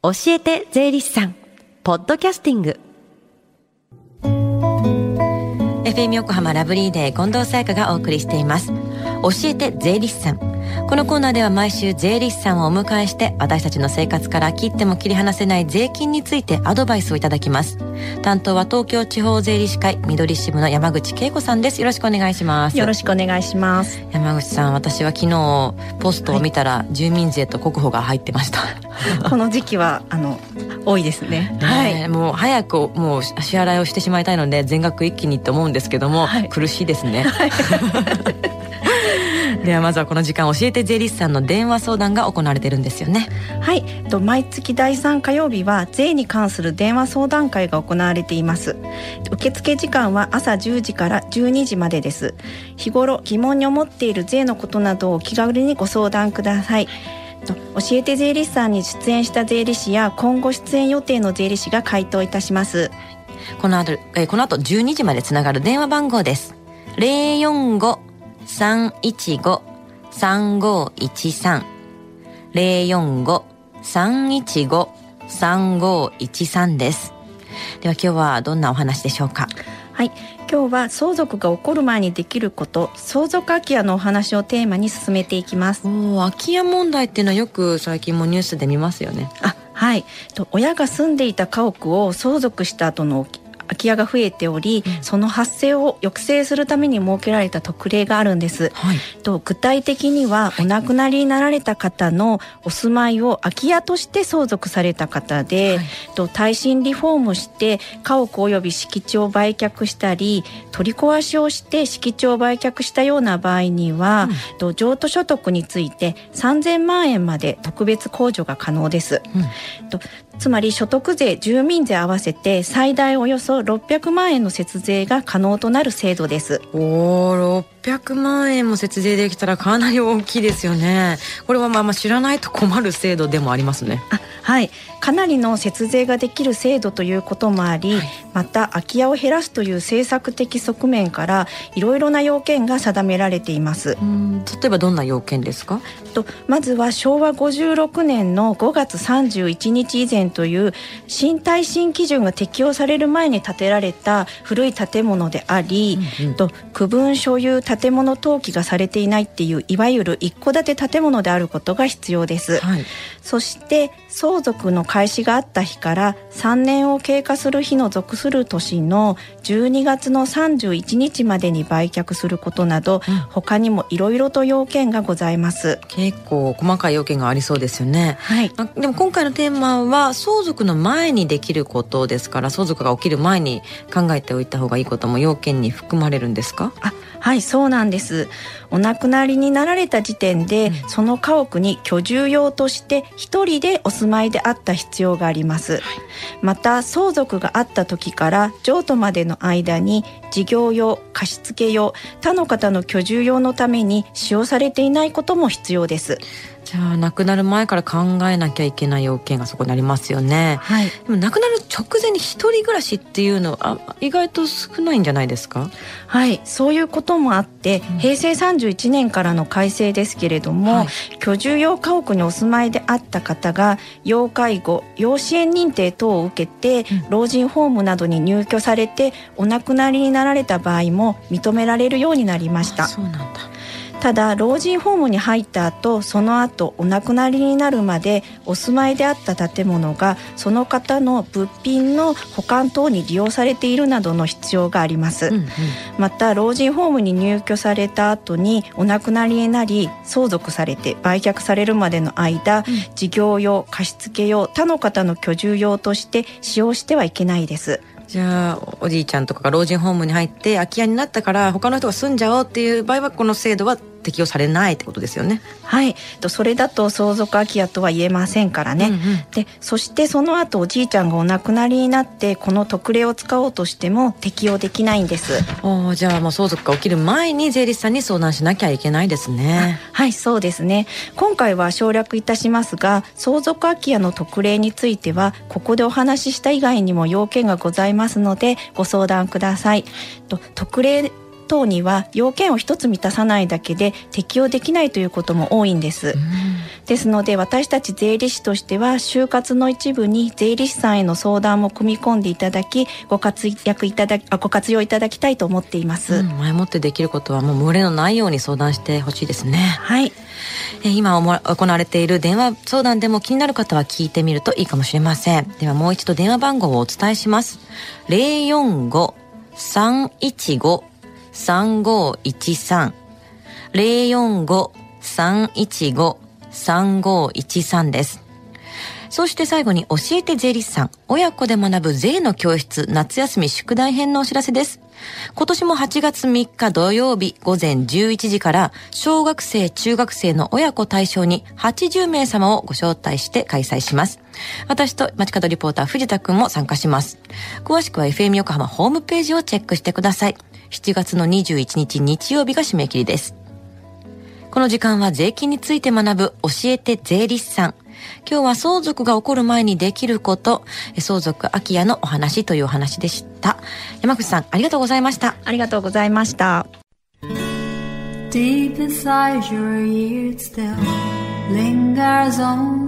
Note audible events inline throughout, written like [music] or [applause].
教えて税理士さん。ポッドキャスティング。FM 横浜ラブリーデー近藤沙耶香がお送りしています。教えて税理士さん。このコーナーでは毎週税理士さんをお迎えして私たちの生活から切っても切り離せない税金についてアドバイスをいただきます。担当は東京地方税理士会緑支部の山口恵子さんです。よろしくお願いします。よろしくお願いします。山口さん私は昨日ポストを見たら、住民税と国保が入ってました。この時期はあの多いですね。はい、もう早くもう支払いをしてしまいたいので全額一気にと思うんですけども、はい、苦しいですね。はい [laughs] ではまずはこの時間教えて税理士さんの電話相談が行われてるんですよね。はい。と毎月第3火曜日は税に関する電話相談会が行われています。受付時間は朝10時から12時までです。日頃疑問に思っている税のことなどを気軽にご相談ください。教えて税理士さんに出演した税理士や今後出演予定の税理士が回答いたします。この後、えー、この後12時までつながる電話番号です。045 315-3513 045-315-3513です。では今日はどんなお話でしょうか？はい。今日は相続が起こる前にできること相続空き家のお話をテーマに進めていきます。お空き家問題っていうのはよく最近もニュースで見ますよね。あはい。と親が住んでいた家屋を相続した後の空き家が増えており、うん、その発生を抑制するために設けられた特例があるんです。はい、と具体的にはお亡くなりになられた方のお住まいを空き家として相続された方で、はい、と耐震リフォームして家屋及び敷地を売却したり取り壊しをして敷地を売却したような場合には、うん、と譲渡所得について3000万円まで特別控除が可能です。うん、とつまり所得税住民税合わせて最大およそ600万円の節税が可能となる制度です。おお600万円も節税できたらかなり大きいですよね。これはまあまあ知らないと困る制度でもありますねはい。かなりの節税ができる制度ということもあり、はい、また空き家を減らすという政策的側面からいろいろな要件が定められています。例えばどんな要件ですか？とまずは昭和56年の5月31日以前という新耐震基準が適用される前に建てられた古い建物であり、うんうん、と区分所有建物登記がされていないっていういわゆる一戸建て建物であることが必要です、はい、そして相続の開始があった日から3年を経過する日の属する年の12月の31日までに売却することなど、うん、他にもいろいろと要件がございます。結構細かい要件がありそうですよね。はい。でも今回のテーマは相続の前にできることですから相続が起きる前に考えておいた方がいいことも要件に含まれるんですか？あはいそうなんですお亡くなりになられた時点で、うん、その家屋に居住用として一人でお住まいであった必要があります、はい、また相続があった時から譲渡までの間に事業用貸付用他の方の居住用のために使用されていないことも必要ですじゃあ亡くなる前から考えなきゃいけない要件がそこにありますよね。はい。でも亡くなる直前に一人暮らしっていうのは意外と少ないんじゃないですか？はい、そういうこともあって、うん、平成31年からの改正ですけれども、はい、居住用家屋にお住まいであった方が要介護、要支援認定等を受けて、うん、老人ホームなどに入居されてお亡くなりになられた場合も認められるようになりました。そうなんだ。ただ老人ホームに入った後その後お亡くなりになるまでお住まいであった建物がその方の物品の保管等に利用されているなどの必要があります、うんうん、また老人ホームに入居された後にお亡くなりになり相続されて売却されるまでの間、うん、事業用貸付用他の方の居住用として使用してはいけないですじゃあおじいちゃんとかが老人ホームに入って空き家になったから他の人が住んじゃおうっていう場合はこの制度は適用されないってことですよね。はい、それだと相続空き家とは言えませんからね。うんうん、で、そしてその後おじいちゃんがお亡くなりになってこの特例を使おうとしても適用できないんです。おじゃあもう相続が起きる前に税理士さんに相談しなきゃいけないですね。はい、そうですね。今回は省略いたしますが、相続空き家の特例についてはここでお話しした以外にも要件がございますのでご相談ください。と特例等には要件を一つ満たさないだけで適用できないということも多いんです。ですので私たち税理士としては就活の一部に税理士さんへの相談も組み込んでいただきご活躍いただあご活用いただきたいと思っています、うん、前もってできることはもう群れのないように相談してほしいですね。はい。え今行われている電話相談でも気になる方は聞いてみるといいかもしれません。ではもう一度電話番号をお伝えします045-315-3513 045-315-3513です。そして最後に教えて税理士さん、親子で学ぶ税の教室夏休み宿題編のお知らせです。今年も8月3日土曜日午前11時から小学生、中学生の親子対象に80名様をご招待して開催します。私と街角リポーター藤田くんも参加します。詳しくは FM 横浜ホームページをチェックしてください。7月の21日日曜日が締め切りです。この時間は税金について学ぶ教えて税理士さん。今日は相続が起こる前にできること、相続空き家のお話というお話でした。山口さん、ありがとうございました。ありがとうございました。Deep inside your ears still lingers on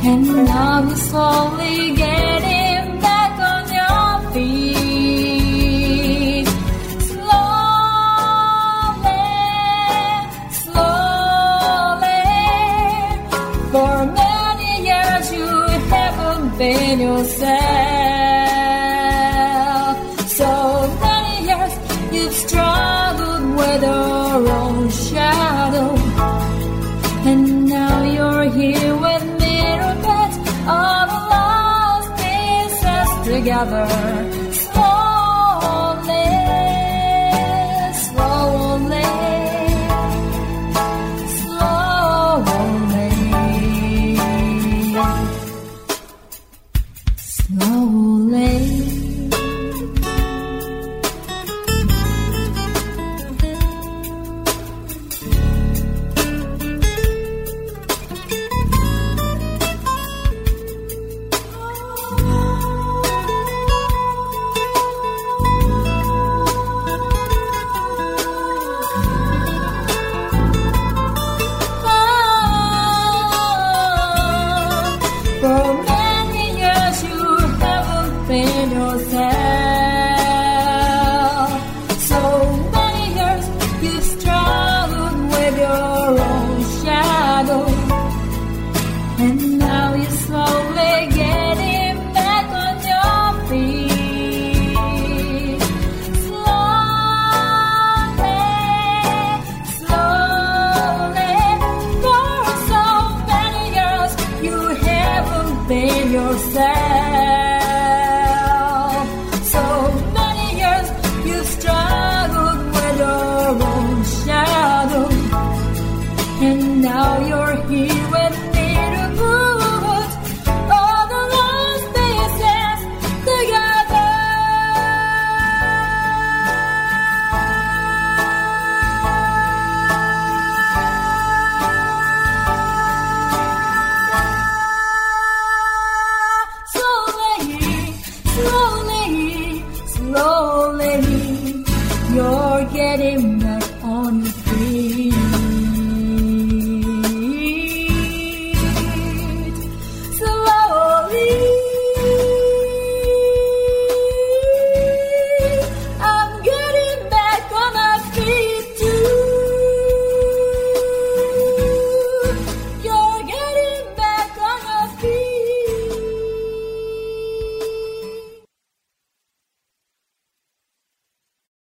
And now we all another. open yourself.